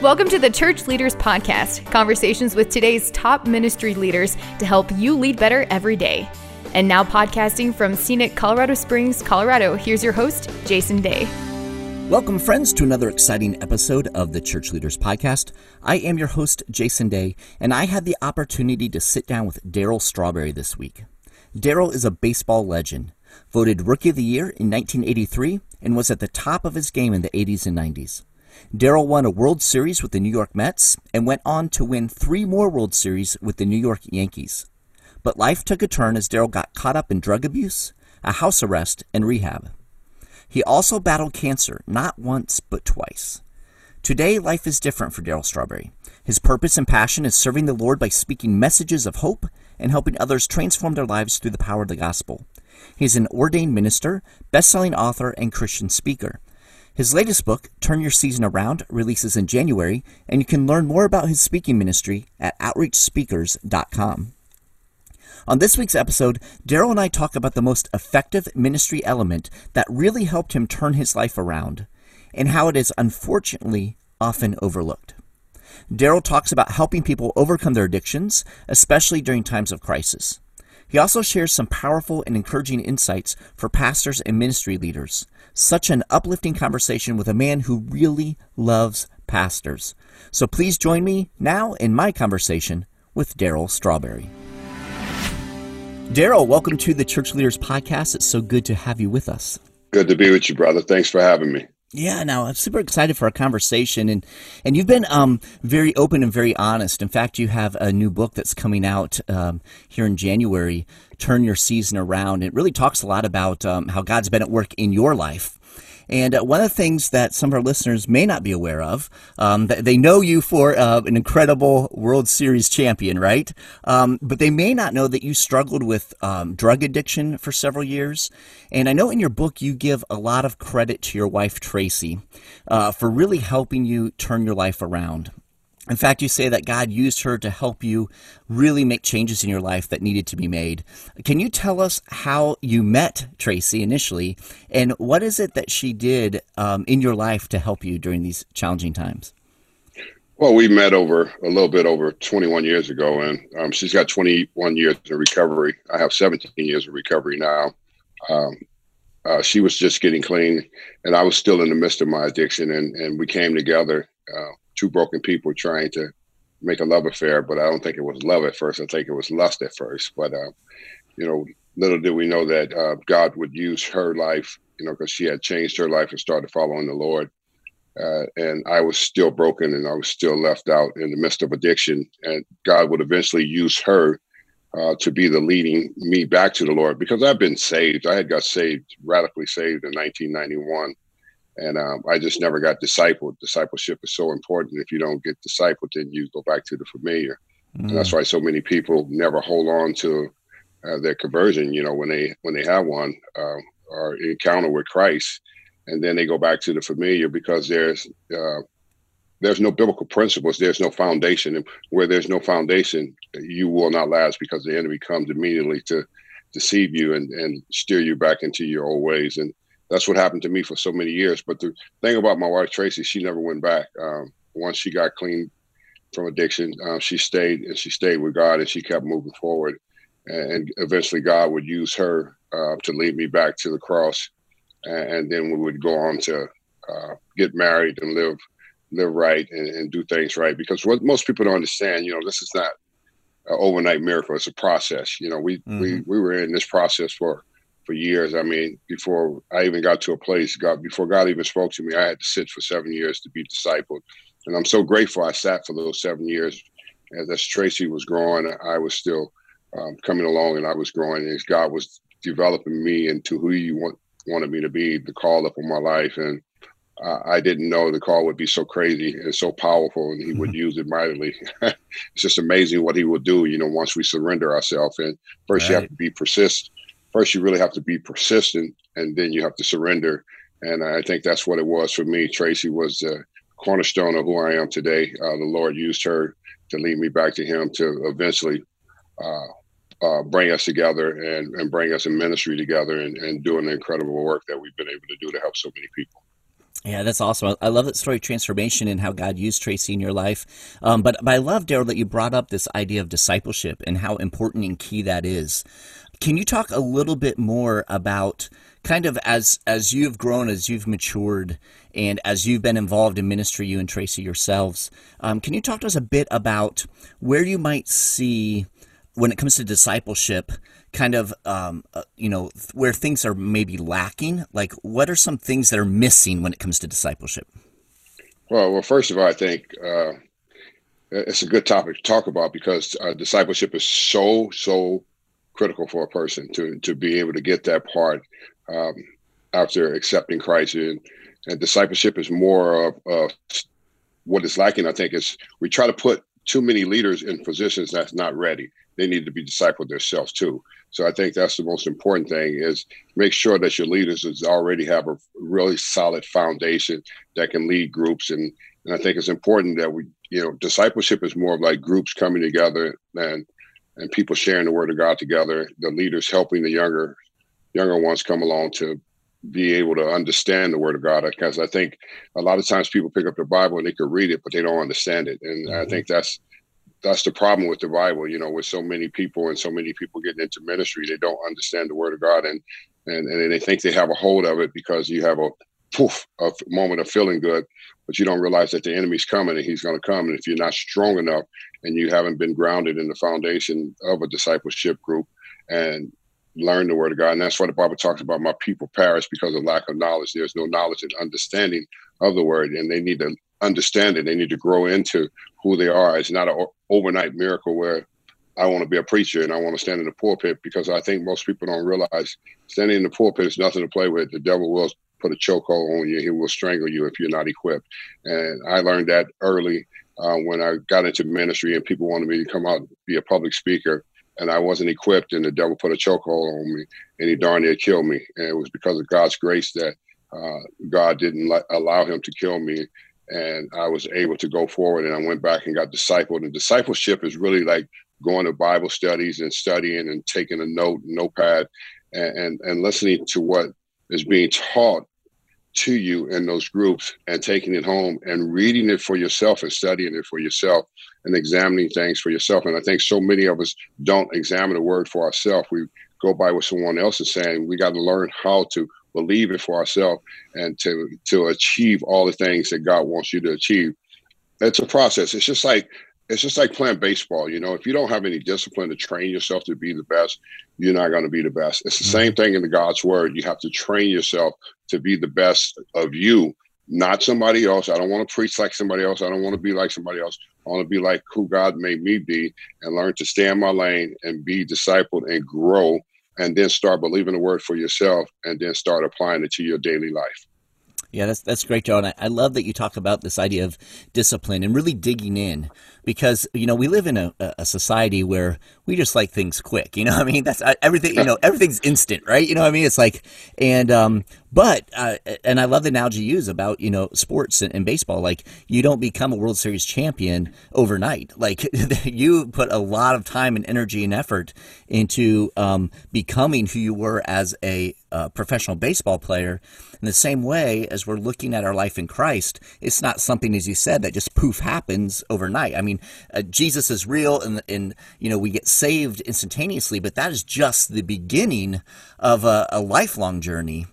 Welcome to the Church Leaders Podcast, conversations with today's top ministry leaders to help you lead better every day. And now, podcasting from scenic Colorado Springs, Colorado, here's your host, Jason Day. Welcome, friends, to another exciting episode of the Church Leaders Podcast. I am your host, Jason Day, and I had the opportunity to sit down with Darryl Strawberry this week. Darryl is a baseball legend, voted Rookie of the Year in 1983, and was at the top of his game in the 80s and 90s. Darryl won a World Series with the New York Mets and went on to win three more World Series with the New York Yankees. But life took a turn as Darryl got caught up in drug abuse, a house arrest, and rehab. He also battled cancer, not once, but twice. Today, life is different for Darryl Strawberry. His purpose and passion is serving the Lord by speaking messages of hope and helping others transform their lives through the power of the gospel. He is an ordained minister, best-selling author, and Christian speaker. His latest book, Turn Your Season Around, releases in January, and you can learn more about his speaking ministry at outreachspeakers.com. On this week's episode, Darryl and I talk about the most effective ministry element that really helped him turn his life around, and how it is unfortunately often overlooked. Darryl talks about helping people overcome their addictions, especially during times of crisis. He also shares some powerful and encouraging insights for pastors and ministry leaders. Such an uplifting conversation with a man who really loves pastors. So please join me now in my conversation with Darryl Strawberry. Darryl, welcome to the Church Leaders Podcast. It's so good to have you with us. Good to be with you, brother. Thanks for having me. Yeah, now I'm super excited for our conversation, and and you've been um, very open and very honest. In fact, you have a new book that's coming out um, here in January. Turn your season around. It really talks a lot about um, how God's been at work in your life and uh, one of the things that some of our listeners may not be aware of, um, they know you for uh, an incredible World Series champion, right? Um, but they may not know that you struggled with um, drug addiction for several years. And I know in your book you give a lot of credit to your wife, Tracy, uh, for really helping you turn your life around. In fact, you say that God used her to help you really make changes in your life that needed to be made. Can you tell us how you met Tracy initially, and what is it that she did um, in your life to help you during these challenging times? Well, we met over a little bit over 21 years ago, and um, she's got 21 years of recovery. I have 17 years of recovery now. Um, uh, she was just getting clean, and I was still in the midst of my addiction, and, and we came together. Uh, two broken people trying to make a love affair, but I don't think it was love at first. I think it was lust at first. But uh, you know, little did we know that uh, God would use her life, you know, because she had changed her life and started following the Lord. Uh, and I was still broken, and I was still left out in the midst of addiction. And God would eventually use her uh, to be the leading me back to the Lord because I've been saved. I had got saved, radically saved in 1991 and um, I just never got discipled. Discipleship is so important. If you don't get discipled, then you go back to the familiar, mm. and that's mm. why so many people never hold on to uh, their conversion. You know, when they when they have one uh, or encounter with Christ, and then they go back to the familiar because there's uh, there's no biblical principles. There's no foundation, and where there's no foundation, you will not last because the enemy comes immediately to deceive you and, and steer you back into your old ways. And that's what happened to me for so many years. But the thing about my wife Tracy, she never went back. Um, once she got clean from addiction, uh, she stayed and she stayed with God and she kept moving forward. And eventually, God would use her uh, to lead me back to the cross, and, then we would go on to uh, get married and live live right and, and, do things right. Because what most people don't understand, you know, this is not an overnight miracle; it's a process. You know, we mm-hmm. we we were in this process for for years. I mean, before I even got to a place, God, before God even spoke to me, I had to sit for seven years to be discipled. And I'm so grateful I sat for those seven years. As, as Tracy was growing, I was still um, coming along and I was growing as God was developing me into who you want, wanted me to be, the call up on my life. And uh, I didn't know the call would be so crazy and so powerful, and He would use it mightily. it's just amazing what He will do, you know, once we surrender ourselves. And first, right. you have to be persist, first you really have to be persistent and then you have to surrender. And I think that's what it was for me. Tracy was the cornerstone of who I am today. Uh, the Lord used her to lead me back to Him to eventually uh, uh, bring us together and, and bring us in ministry together and, and doing the incredible work that we've been able to do to help so many people. Yeah, that's awesome. I love that story of transformation and how God used Tracy in your life. Um, but, but I love, Darryl, that you brought up this idea of discipleship and how important and key that is. Can you talk a little bit more about kind of as as you've grown, as you've matured, and as you've been involved in ministry, you and Tracy yourselves? Um, can you talk to us a bit about where you might see when it comes to discipleship? kind of um, uh, you know where things are maybe lacking like what are some things that are missing when it comes to discipleship well well first of all i think uh, it's a good topic to talk about because uh, discipleship is so so critical for a person to to be able to get that part um, after accepting Christ. And, and discipleship is more of uh, what is lacking. I think is we try to put too many leaders in positions that's not ready. They need to be discipled themselves too. So I think that's the most important thing is make sure that your leaders already have a really solid foundation that can lead groups. And, and I think it's important that we, you know, discipleship is more of like groups coming together and and people sharing the word of God together, the leaders helping the younger younger ones come along to be able to understand the word of God. Because I think a lot of times people pick up the Bible and they could read it, but they don't understand it. And mm-hmm. I think that's that's the problem with the Bible. You know, with so many people and so many people getting into ministry, they don't understand the word of God, and and and they think they have a hold of it because you have a poof, a moment of feeling good, but you don't realize that the enemy's coming and he's going to come. And if you're not strong enough and you haven't been grounded in the foundation of a discipleship group and learn the word of God, and that's why the Bible talks about my people perish because of lack of knowledge. There's no knowledge and understanding of the word, and they need to understand it. They need to grow into who they are. It's not an overnight miracle where I want to be a preacher and I want to stand in the pulpit because I think most people don't realize standing in the pulpit is nothing to play with. The devil will put a chokehold on you. He will strangle you if you're not equipped. And I learned that early uh, when I got into ministry and people wanted me to come out and be a public speaker. And I wasn't equipped, and the devil put a chokehold on me, and he darn near killed me. And it was because of God's grace that uh, God didn't allow him to kill me, and I was able to go forward. And I went back and got discipled. And discipleship is really like going to Bible studies and studying and taking a note, notepad, and, and, and listening to what is being taught to you in those groups and taking it home and reading it for yourself and studying it for yourself and examining things for yourself. And I think so many of us don't examine the word for ourselves. We go by what someone else is saying. We got to learn how to believe it for ourselves and to to achieve all the things that God wants you to achieve. It's a process. It's just like it's just like playing baseball. You know, if you don't have any discipline to train yourself to be the best, you're not going to be the best. It's the mm-hmm. same thing in the God's word. You have to train yourself to be the best of you, not somebody else. I don't want to preach like somebody else. I don't want to be like somebody else. I want to be like who God made me be and learn to stay in my lane and be discipled and grow and then start believing the word for yourself and then start applying it to your daily life. Yeah, that's that's great, John. I, I love that you talk about this idea of discipline and really digging in because you know we live in a, a society where we just like things quick. You know, I mean that's everything. You know, everything's instant, right? You know, I mean it's like and um, but uh, and I love the analogy you use about you know sports and, and, baseball. Like you don't become a World Series champion overnight. Like you put a lot of time and energy and effort into um, becoming who you were as a uh, professional baseball player. In the same way as we're looking at our life in Christ, it's not something, as you said, that just poof happens overnight. I mean, uh, Jesus is real, and and you know we get saved instantaneously, but that is just the beginning of a, a lifelong journey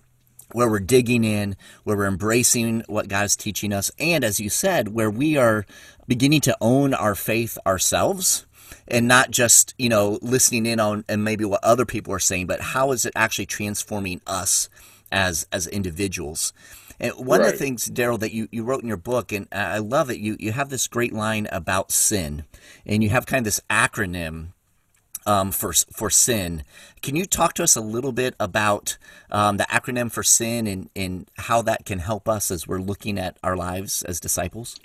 where we're digging in, where we're embracing what God is teaching us, and as you said, where we are beginning to own our faith ourselves and not just you know listening in on and maybe what other people are saying but how is it actually transforming us as as individuals and one right. of the things darryl that you, you wrote in your book and i love it you you have this great line about sin and you have kind of this acronym um, for for sin. Can you talk to us a little bit about um, the acronym for sin and, and how that can help us as we're looking at our lives as disciples?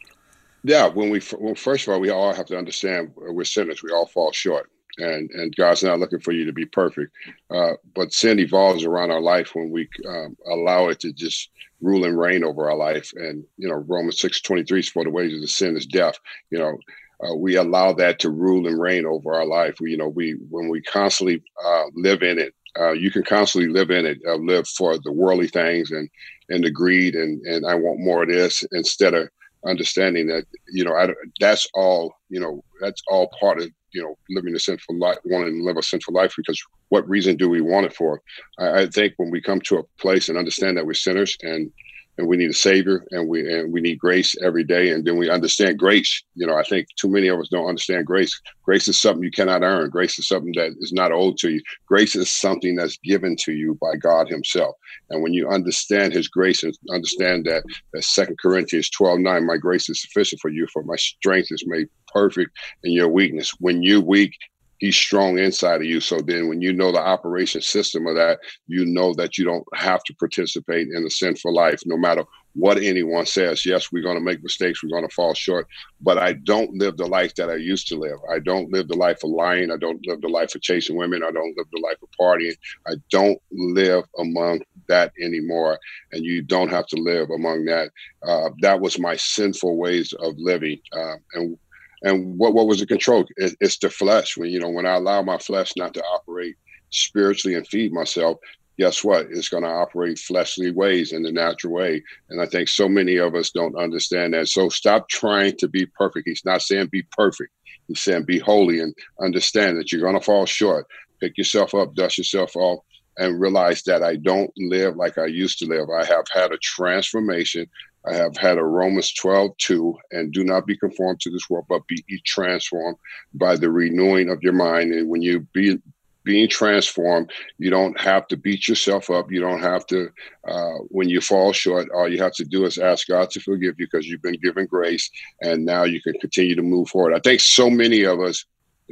Yeah, when we well, first of all, we all have to understand we're sinners. We all fall short, and and God's not looking for you to be perfect. Uh, but sin evolves around our life when we um, allow it to just rule and reign over our life. And you know, Romans six twenty three, for the wages of sin is death. You know, uh, we allow that to rule and reign over our life. We, you know, we when we constantly uh, live in it uh, you can constantly live in it, uh, live for the worldly things and and the greed and and I want more of this instead of understanding that you know I, that's all you know that's all part of you know living a sinful life, wanting to live a sinful life because what reason do we want it for? I, I think when we come to a place and understand that we're sinners and and we need a savior and we and we need grace every day and then we understand grace. You know i think too many of us don't understand grace. Grace is something you cannot earn. Grace is something that is not owed to you. Grace is something that's given to you by god himself. And when you understand his grace and understand that second corinthians 12 9 my grace is sufficient for you for my strength is made perfect in your weakness. When you're weak he's strong inside of you. So then when you know the operation system of that, you know that you don't have to participate in a sinful life, no matter what anyone says. Yes, we're going to make mistakes, we're going to fall short, but I don't live the life that I used to live. I don't live the life of lying. I don't live the life of chasing women. I don't live the life of partying. I don't live among that anymore. And you don't have to live among that. Uh, that was my sinful ways of living. Uh, and and what what was the control? It, it's the flesh. When you know when I allow my flesh not to operate spiritually and feed myself, guess what? It's going to operate fleshly ways in the natural way. And I think so many of us don't understand that. So stop trying to be perfect. He's not saying be perfect. He's saying be holy and understand that you're going to fall short. Pick yourself up, dust yourself off, and realize that I don't live like I used to live. I have had a transformation. I have had a Romans 12, 2, and do not be conformed to this world, but be transformed by the renewing of your mind. And when you be being transformed, you don't have to beat yourself up. You don't have to, uh, when you fall short, all you have to do is ask God to forgive you because you've been given grace and now you can continue to move forward. I think so many of us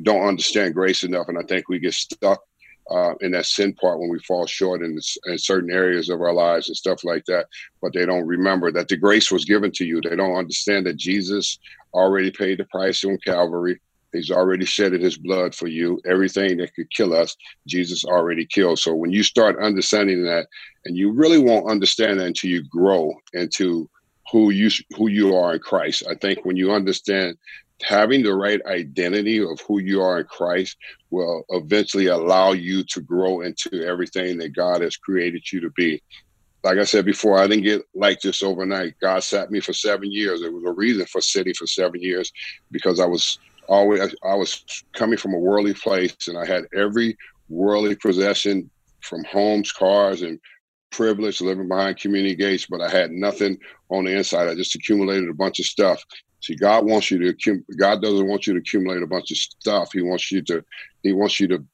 don't understand grace enough, and I think we get stuck uh, in that sin part when we fall short in, in, certain areas of our lives and stuff like that. But they don't remember that the grace was given to you. They don't understand that Jesus already paid the price on Calvary. He's already shedded his blood for you. Everything that could kill us, Jesus already killed. So when you start understanding that, and you really won't understand that until you grow into who you who you are in Christ. I think when you understand having the right identity of who you are in Christ will eventually allow you to grow into everything that God has created you to be. Like I said before, I didn't get like this overnight. God sat me for seven years. There was a reason for sitting for seven years because I was always I was coming from a worldly place and I had every worldly possession from homes, cars, and privilege living behind community gates, but I had nothing on the inside. I just accumulated a bunch of stuff. See, God wants you to God doesn't want you to accumulate a bunch of stuff. He wants you to He wants you to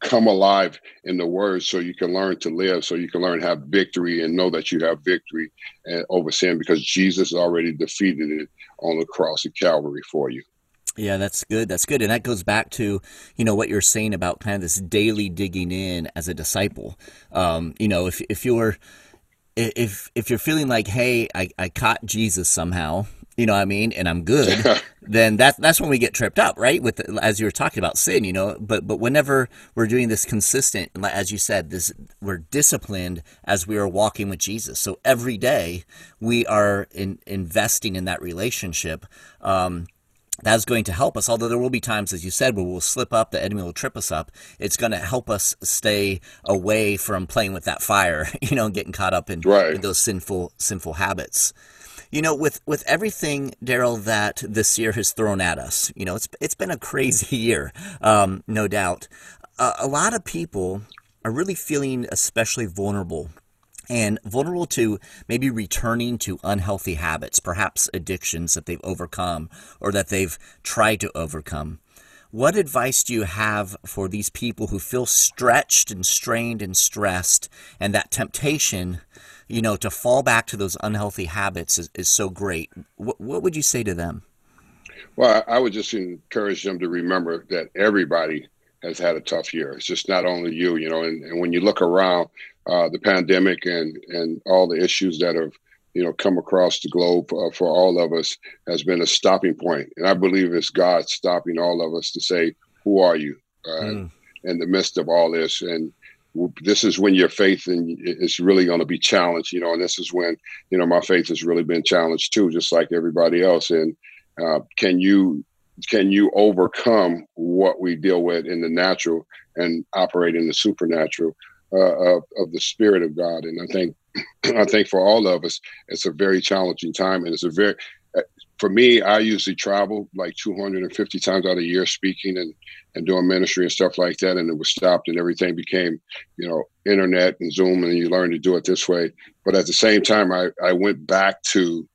come alive in the Word, so you can learn to live, so you can learn have victory and know that you have victory over sin because Jesus already defeated it on the cross of Calvary for you. Yeah, that's good. That's good. And that goes back to, you know, what you're saying about kind of this daily digging in as a disciple. Um, you know, if if you're if if you're feeling like, hey, I, I caught Jesus somehow, you know what I mean, and I'm good, then that's that's when we get tripped up, right? With the, as you were talking about sin, you know. But but whenever we're doing this consistent, as you said, this we're disciplined as we are walking with Jesus. So every day we are in, investing in that relationship. Um, that's going to help us. Although there will be times, as you said, where we'll slip up, the enemy will trip us up. It's going to help us stay away from playing with that fire, you know, getting caught up in, right. in those sinful sinful habits. You know, with with everything, Darryl, that this year has thrown at us, you know, it's it's been a crazy year, um, no doubt. Uh, a lot of people are really feeling especially vulnerable and vulnerable to maybe returning to unhealthy habits, perhaps addictions that they've overcome or that they've tried to overcome. What advice do you have for these people who feel stretched and strained and stressed, and that temptation, you know, to fall back to those unhealthy habits is, is so great? What, what would you say to them? Well, I would just encourage them to remember that everybody has had a tough year. It's just not only you, you know, and, and when you look around, uh, the pandemic and and all the issues that have you know come across the globe uh, for all of us has been a stopping point. and i believe it's god stopping all of us to say who are you uh, mm. in the midst of all this and this is when your faith and is really going to be challenged you know and this is when you know my faith has really been challenged too just like everybody else and uh, can you can you overcome what we deal with in the natural and operate in the supernatural uh, of, of the Spirit of God? And I think I think for all of us, it's a very challenging time, and it's a very uh, for me, I usually travel like 250 times out of year speaking and, and doing ministry and stuff like that. And it was stopped and everything became, you know, internet and Zoom and you learn to do it this way. But at the same time, I, I went back to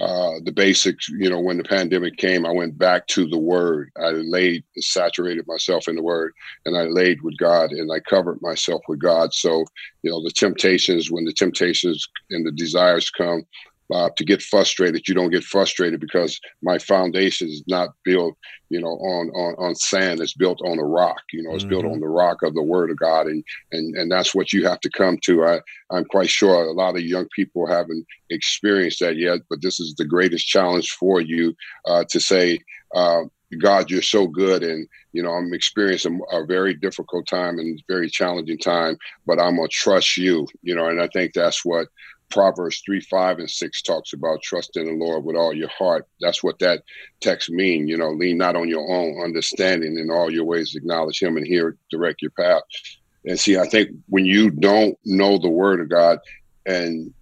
uh, the basics. You know, when the pandemic came, I went back to the Word. I laid, saturated myself in the Word, and I laid with God, and I covered myself with God. So, you know, the temptations, when the temptations and the desires come, uh, to get frustrated. You don't get frustrated because my foundation is not built, you know, on on, on sand. It's built on a rock. You know, it's mm-hmm. built on the rock of the Word of God, and and and that's what you have to come to. I I'm quite sure a lot of young people haven't experienced that yet, but this is the greatest challenge for you uh, to say. Uh, God, you're so good, and you know I'm experiencing a very difficult time and very challenging time, but I'm gonna trust you. You know, and I think that's what Proverbs 3, 5, and 6 talks about trust in the Lord with all your heart. That's what that text mean. You know, lean not on your own understanding in all your ways, acknowledge him and hear direct your path. And see, I think when you don't know the word of God and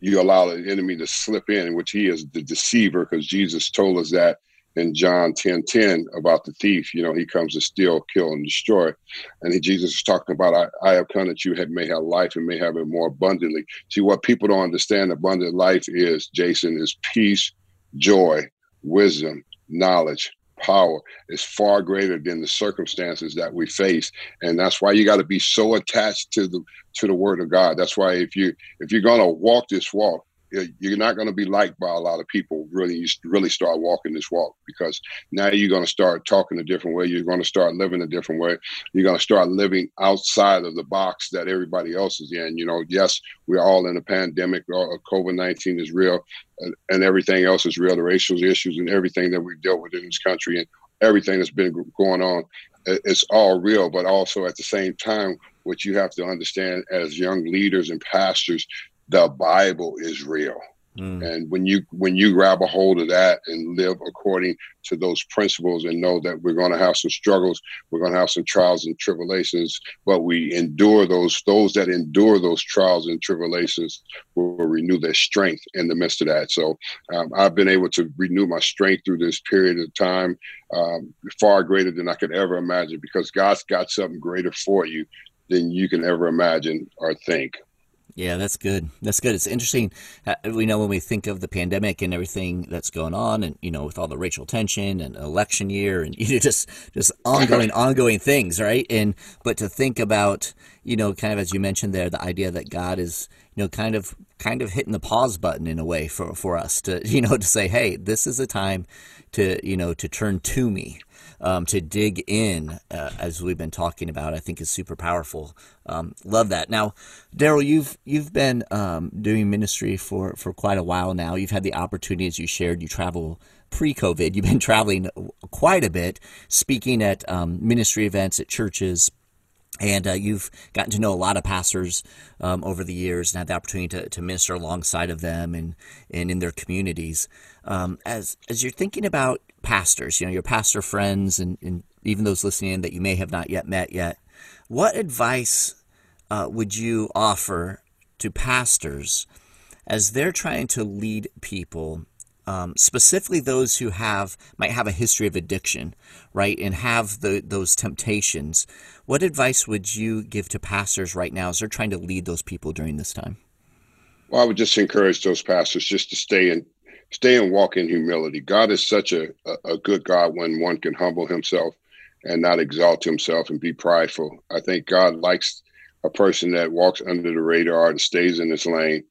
you allow the enemy to slip in, which he is the deceiver, because Jesus told us that in John 10 10 about the thief. You know, he comes to steal, kill, and destroy. And he, Jesus is talking about, I, I have come that you may have life and may have it more abundantly. See, what people don't understand abundant life is, Jason, is peace, joy, wisdom, knowledge, power is far greater than the circumstances that we face and that's why you got to be so attached to the to the word of god that's why if you if you're going to walk this walk you're not going to be liked by a lot of people really you really start walking this walk because now you're going to start talking a different way. You're going to start living a different way. You're going to start living outside of the box that everybody else is in. You know yes we're all in a pandemic. Uh, covid-19 is real and everything else is real. The racial issues and everything that we've dealt with in this country and everything that's been going on it's all real. But also at the same time what you have to understand as young leaders and pastors the Bible is real. Mm. And when you when you grab a hold of that and live according to those principles and know that we're going to have some struggles, we're going to have some trials and tribulations, but we endure those those that endure those trials and tribulations will, will renew their strength in the midst of that. So um, I've been able to renew my strength through this period of time, um, far greater than I could ever imagine, because God's got something greater for you than you can ever imagine or think. Yeah, that's good. That's good. It's interesting. Uh, we know when we think of the pandemic and everything that's going on, and you know, with all the racial tension and election year, and you know, just just ongoing, ongoing things, right? And but to think about, you know, kind of as you mentioned there, the idea that God is, you know, kind of kind of hitting the pause button in a way for for us to, you know, to say, hey, this is a time to, you know, to turn to me um, to dig in, uh, as we've been talking about, I think is super powerful. Um, love that. Now, Darryl, you've you've been um, doing ministry for for quite a while now. You've had the opportunity, as you shared, you travel pre-COVID. You've been traveling quite a bit, speaking at um, ministry events at churches and uh, you've gotten to know a lot of pastors um, over the years and had the opportunity to, to minister alongside of them and, and in their communities. Um, as as you're thinking about pastors, you know, your pastor friends, and, and even those listening in that you may have not yet met yet, what advice uh, would you offer to pastors as they're trying to lead people um, specifically those who have might have a history of addiction, right, and have the, those temptations. What advice would you give to pastors right now as they're trying to lead those people during this time? Well, I would just encourage those pastors just to stay in, stay and walk in humility. God is such a, a, a good God when one can humble himself and not exalt himself and be prideful. I think God likes a person that walks under the radar and stays in his lane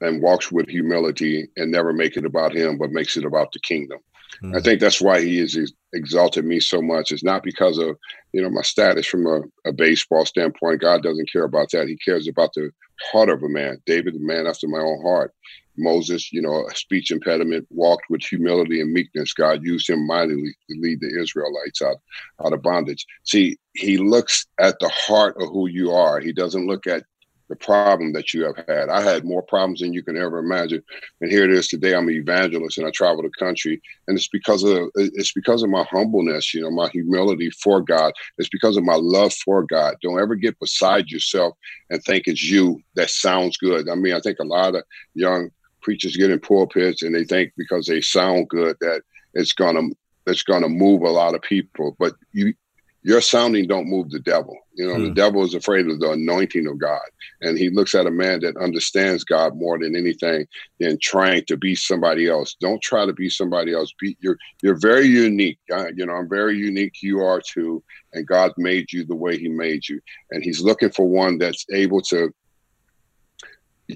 and walks with humility and never make it about him, but makes it about the kingdom. Mm-hmm. I think that's why he has exalted me so much. It's not because of you know my status from a, a, baseball standpoint. God doesn't care about that. He cares about the heart of a man. David, the man after my own heart. Moses, you know, a speech impediment, walked with humility and meekness. God used him mightily to lead the Israelites out, out of bondage. See, he looks at the heart of who you are. He doesn't look at the problem that you have had. I had more problems than you can ever imagine, and here it is today. I'm an evangelist, and I travel the country, and it's because of it's because of my humbleness, you know, my humility for God. It's because of my love for God. Don't ever get beside yourself and think it's you that sounds good. I mean, I think a lot of young preachers get in pulpits and they think because they sound good that it's gonna it's gonna move a lot of people. But you your sounding don't move the devil. You know, hmm. the devil is afraid of the anointing of God. And he looks at a man that understands God more than anything than trying to be somebody else. Don't try to be somebody else. Be you're you're very unique. Uh, you know, I'm very unique. You are too. And God made you the way he made you. And he's looking for one that's able to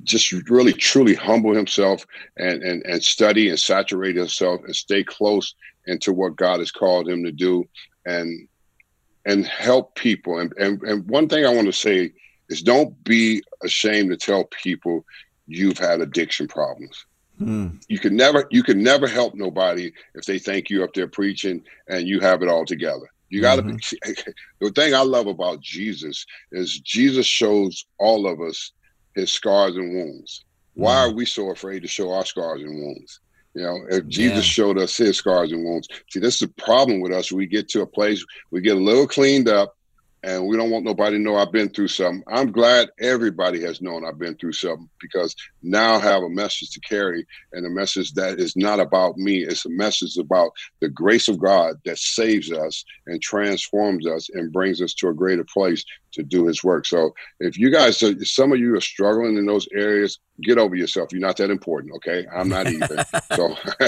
just really truly humble himself and, and and study and saturate himself and stay close into what God has called him to do and and help people. And, and, and one thing I want to say is don't be ashamed to tell people you've had addiction problems. Mm. You can never you can never help nobody if they think you up there preaching and you have it all together. You got to mm-hmm. be. The thing I love about Jesus is Jesus shows all of us his scars and wounds. Why mm. are we so afraid to show our scars and wounds? You know, if Jesus yeah. showed us his scars and wounds. See, this is the problem with us. We get to a place, we get a little cleaned up, and we don't want nobody to know I've been through something. I'm glad everybody has known I've been through something because now I have a message to carry and a message that is not about me. It's a message about the grace of God that saves us and transforms us and brings us to a greater place to do his work. So if you guys, some of you are struggling in those areas, get over yourself. You're not that important. Okay. I'm not either. so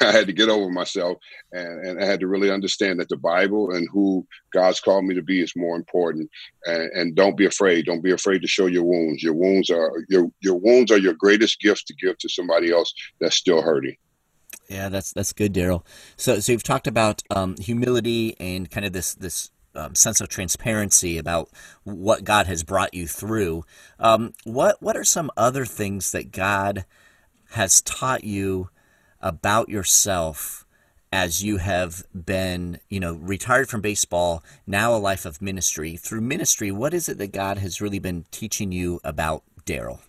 I had to get over myself and, and I had to really understand that the Bible and who God's called me to be is more important. And, and don't be afraid. Don't be afraid to show your wounds. Your wounds are your, your wounds are your greatest gift to give to somebody else that's still hurting. Yeah, that's that's good, Darryl. So, so you've talked about um, humility and kind of this this um, sense of transparency about what God has brought you through. Um, what what are some other things that God has taught you about yourself as you have been, you know, retired from baseball, now a life of ministry? Through ministry, what is it that God has really been teaching you about Darryl?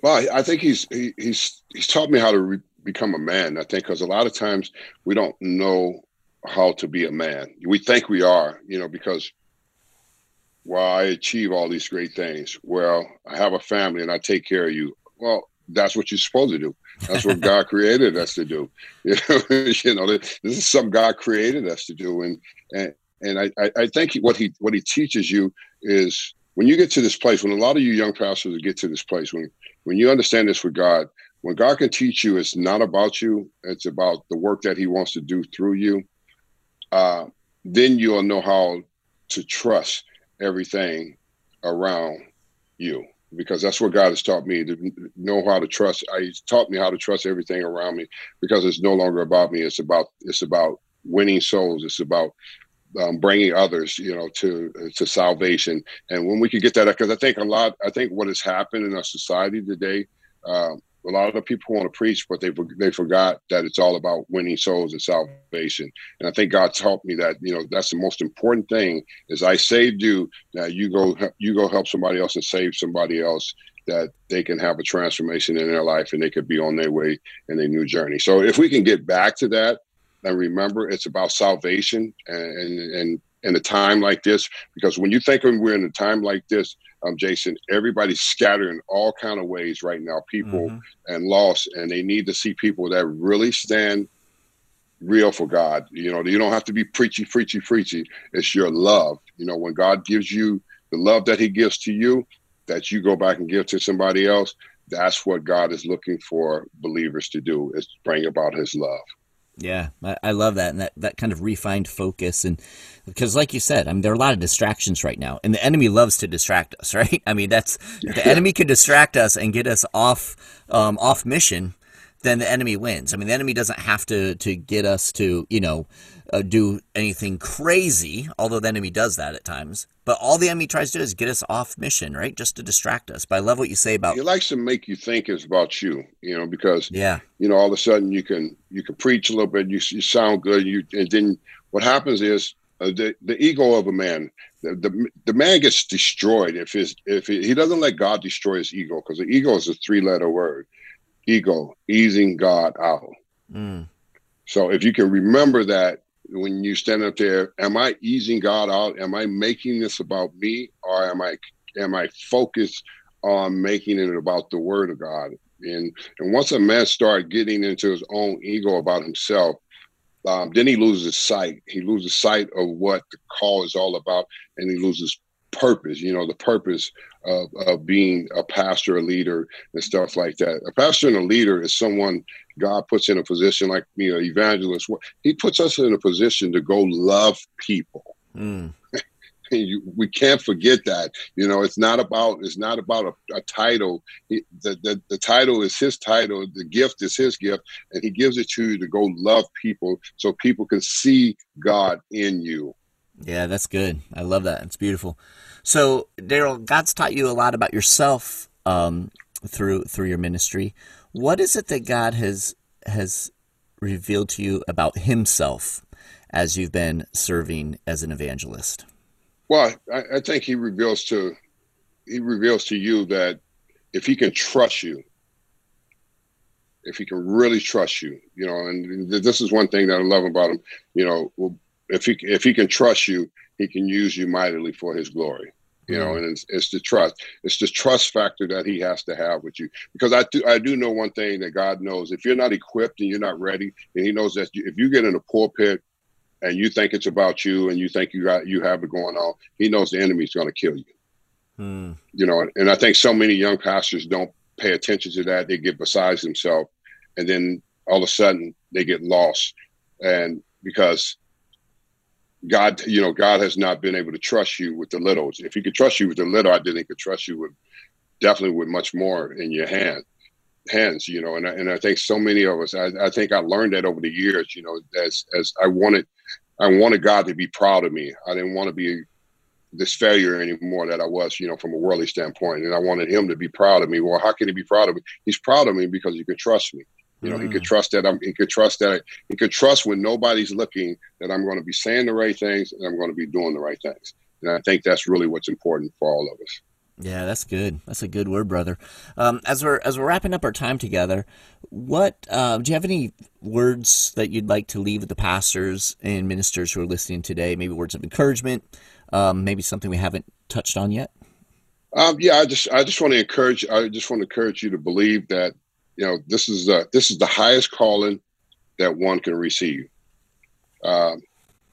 Well, I think he's he, he's he's taught me how to re- become a man. I think because a lot of times we don't know how to be a man. We think we are, you know, because well, I achieve all these great things. Well, I have a family and I take care of you. Well, that's what you're supposed to do. That's what God created us to do. You know, you know, this is something God created us to do. And and and I, I think what he what he teaches you is when you get to this place, when a lot of you young pastors get to this place, when when you understand this with God, when God can teach you, it's not about you, it's about the work that He wants to do through you uh, then you'll know how to trust everything around you because that's what God has taught me to know how to trust. He's taught me how to trust everything around me because it's no longer about me. It's about it's about winning souls. It's about um, bringing others, you know, to to salvation. And when we can get that, because I think a lot, I think what has happened in our society today, um, a lot of the people want to preach, but they they forgot that it's all about winning souls and salvation. And I think God taught me that you know that's the most important thing. Is I saved you, now you go you go help somebody else and save somebody else that they can have a transformation in their life and they could be on their way in their new journey. So if we can get back to that and remember it's about salvation and and, and in a time like this, because when you think we're in a time like this, um, Jason, everybody's scattered in all kind of ways right now, people mm-hmm. and lost, and they need to see people that really stand real for God. You know, you don't have to be preachy, preachy, preachy. It's your love. You know, when God gives you the love that He gives to you, that you go back and give to somebody else. That's what God is looking for believers to do: is bring about His love. Yeah, I, I, love that and that, that kind of refined focus and because like you said, I mean there are a lot of distractions right now and the enemy loves to distract us, right? I mean that's the enemy can distract us and get us off um, off mission, then the enemy wins. I mean the enemy doesn't have to to get us to you know uh, do anything crazy, although the enemy does that at times. But all the enemy tries to do is get us off mission, right? Just to distract us. But I love what you say about. He likes to make you think it's about you, you know, because yeah, you know, all of a sudden you can you can preach a little bit, you, you sound good, you and then what happens is uh, the the ego of a man the, the, the man gets destroyed if his if he, he doesn't let God destroy his ego because the ego is a three letter word ego easing God out. Mm. So if you can remember that when you stand up there, am I easing God out? Am I making this about me, or am I am I focused on making it about the Word of God? And and once a man start getting into his own ego about himself, um, then he loses sight. He loses sight of what the call is all about, and he loses purpose. You know, the purpose of, of being a pastor, a leader, and stuff like that. A pastor and a leader is someone God puts in a position like you know, evangelist. He puts us in a position to go love people. Mm. you, we can't forget that. You know, it's not about it's not about a, a title. He, the, the the title is his title. The gift is his gift, and he gives it to you to go love people, so people can see God in you. Yeah, that's good. I love that. It's beautiful. So, Darryl, God's taught you a lot about yourself um, through through your ministry. What is it that God has has revealed to you about Himself as you've been serving as an evangelist? Well, I, I think he reveals to he reveals to you that if he can trust you, if he can really trust you, you know, and this is one thing that I love about him. You know, if he if he can trust you, he can use you mightily for his glory. You know, mm. and it's, it's the trust. It's the trust factor that he has to have with you. Because I do I do know one thing that God knows: if you're not equipped and you're not ready, and He knows that if you get in a pulpit and you think it's about you and you think you got you have it going on, he knows the enemy's going to kill you. Hmm. You know, and I think so many young pastors don't pay attention to that. They get besides themselves, and then all of a sudden they get lost, and because God, you know, God has not been able to trust you with the littles. If He could trust you with the little, I didn't he could trust you with definitely with much more in your hand hands. You know, and I, and I think so many of us, I, I think I learned that over the years. You know, as as I wanted I wanted God to be proud of me. I didn't want to be this failure anymore that I was, you know, from a worldly standpoint. And I wanted him to be proud of me. Well, how can he be proud of me? He's proud of me because he can trust me. You know, mm. he could trust that I'm he could trust that he could trust when nobody's looking that I'm going to be saying the right things and I'm going to be doing the right things. And I think that's really what's important for all of us. Yeah, that's good. That's a good word, brother. Um, as we're as we're wrapping up our time together, what uh, do you have any words that you'd like to leave with the pastors and ministers who are listening today? Maybe words of encouragement, um, maybe something we haven't touched on yet. Um, yeah, I just I just want to encourage I just want to encourage you to believe that you know this is the this is the highest calling that one can receive. Um,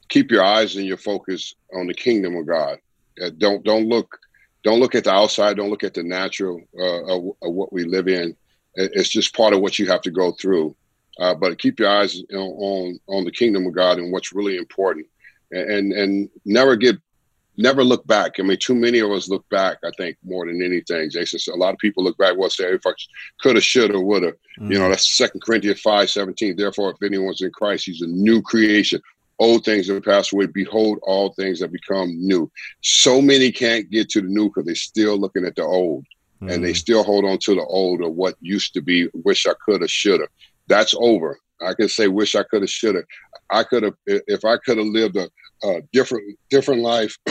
keep your eyes and your focus on the kingdom of God. Uh, don't don't look don't look at the outside. Don't look at the natural uh, of, of, what we live in. It's just part of what you have to go through. Uh, but keep your eyes know, on on the kingdom of God and what's really important, and and never get never look back. I mean, too many of us look back. I think more than anything, Jason. A lot of people look back. Well, say if I coulda, shoulda, woulda. Mm-hmm. You know, mm. that's Second Corinthians five seventeen. Therefore, if anyone's in Christ, he's a new creation old things have passed away. Behold, all things have become new. So many can't get to the new because they're still looking at the old mm. and they mm. still hold on to the old or what used to be, wish I could have, should have. That's over. I can say, wish I could have, should have. I could have, if I could have lived a, a different, different life,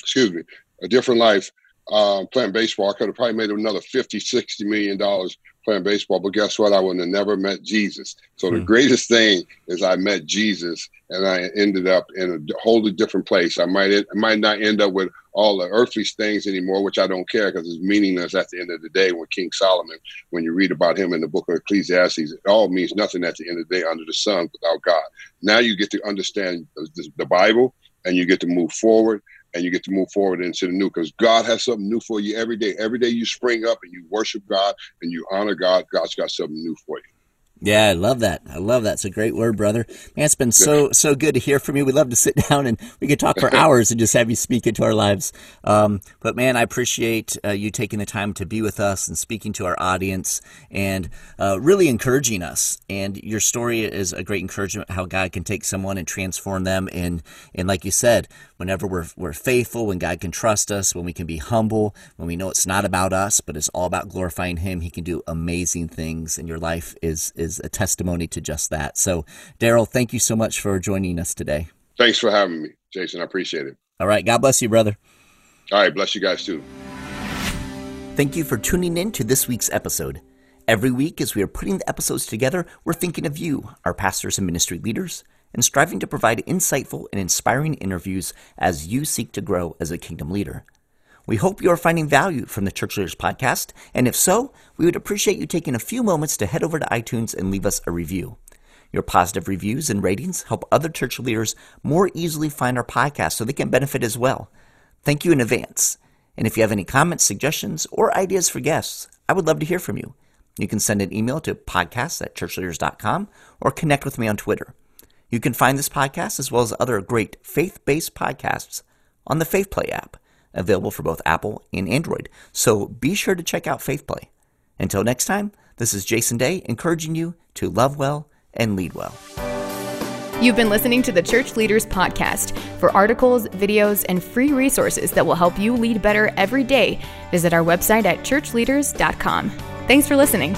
excuse me, a different life um, playing baseball, I could have probably made another 50, 60 million dollars playing baseball. But guess what? I wouldn't have never met Jesus. So hmm. the greatest thing is I met Jesus, and I ended up in a wholly different place. I might I might not end up with all the earthly things anymore, which I don't care because it's meaningless at the end of the day. When King Solomon, when you read about him in the book of Ecclesiastes, it all means nothing at the end of the day under the sun without God. Now you get to understand the, Bible, and you get to move forward and you get to move forward into the new because God has something new for you every day. Every day you spring up and you worship God and you honor God, God's got something new for you. Yeah, I love that. I love that. It's a great word, brother. Man, it's been so so good to hear from you. We'd love to sit down and we could talk for hours and just have you speak into our lives. Um, but man, I appreciate uh, you taking the time to be with us and speaking to our audience and uh, really encouraging us. And your story is a great encouragement how God can take someone and transform them. And and like you said, whenever we're we're faithful, when God can trust us, when we can be humble, when we know it's not about us, but it's all about glorifying Him, He can do amazing things. And your life is is is a testimony to just that. So, Darryl, thank you so much for joining us today. Thanks for having me, Jason. I appreciate it. All right. God bless you, brother. All right. Bless you guys too. Thank you for tuning in to this week's episode. Every week, as we are putting the episodes together, we're thinking of you, our pastors and ministry leaders, and striving to provide insightful and inspiring interviews as you seek to grow as a kingdom leader. We hope you are finding value from the Church Leaders Podcast, and if so, we would appreciate you taking a few moments to head over to iTunes and leave us a review. Your positive reviews and ratings help other church leaders more easily find our podcast so they can benefit as well. Thank you in advance. And if you have any comments, suggestions, or ideas for guests, I would love to hear from you. You can send an email to podcast at churchleaders.com or connect with me on Twitter. You can find this podcast as well as other great faith based podcasts on the Faith Play app, available for both Apple and Android. So be sure to check out FaithPlay. Until next time, this is Jason Daye encouraging you to love well and lead well. You've been listening to the Church Leaders Podcast. For articles, videos, and free resources that will help you lead better every day, visit our website at churchleaders.com. Thanks for listening.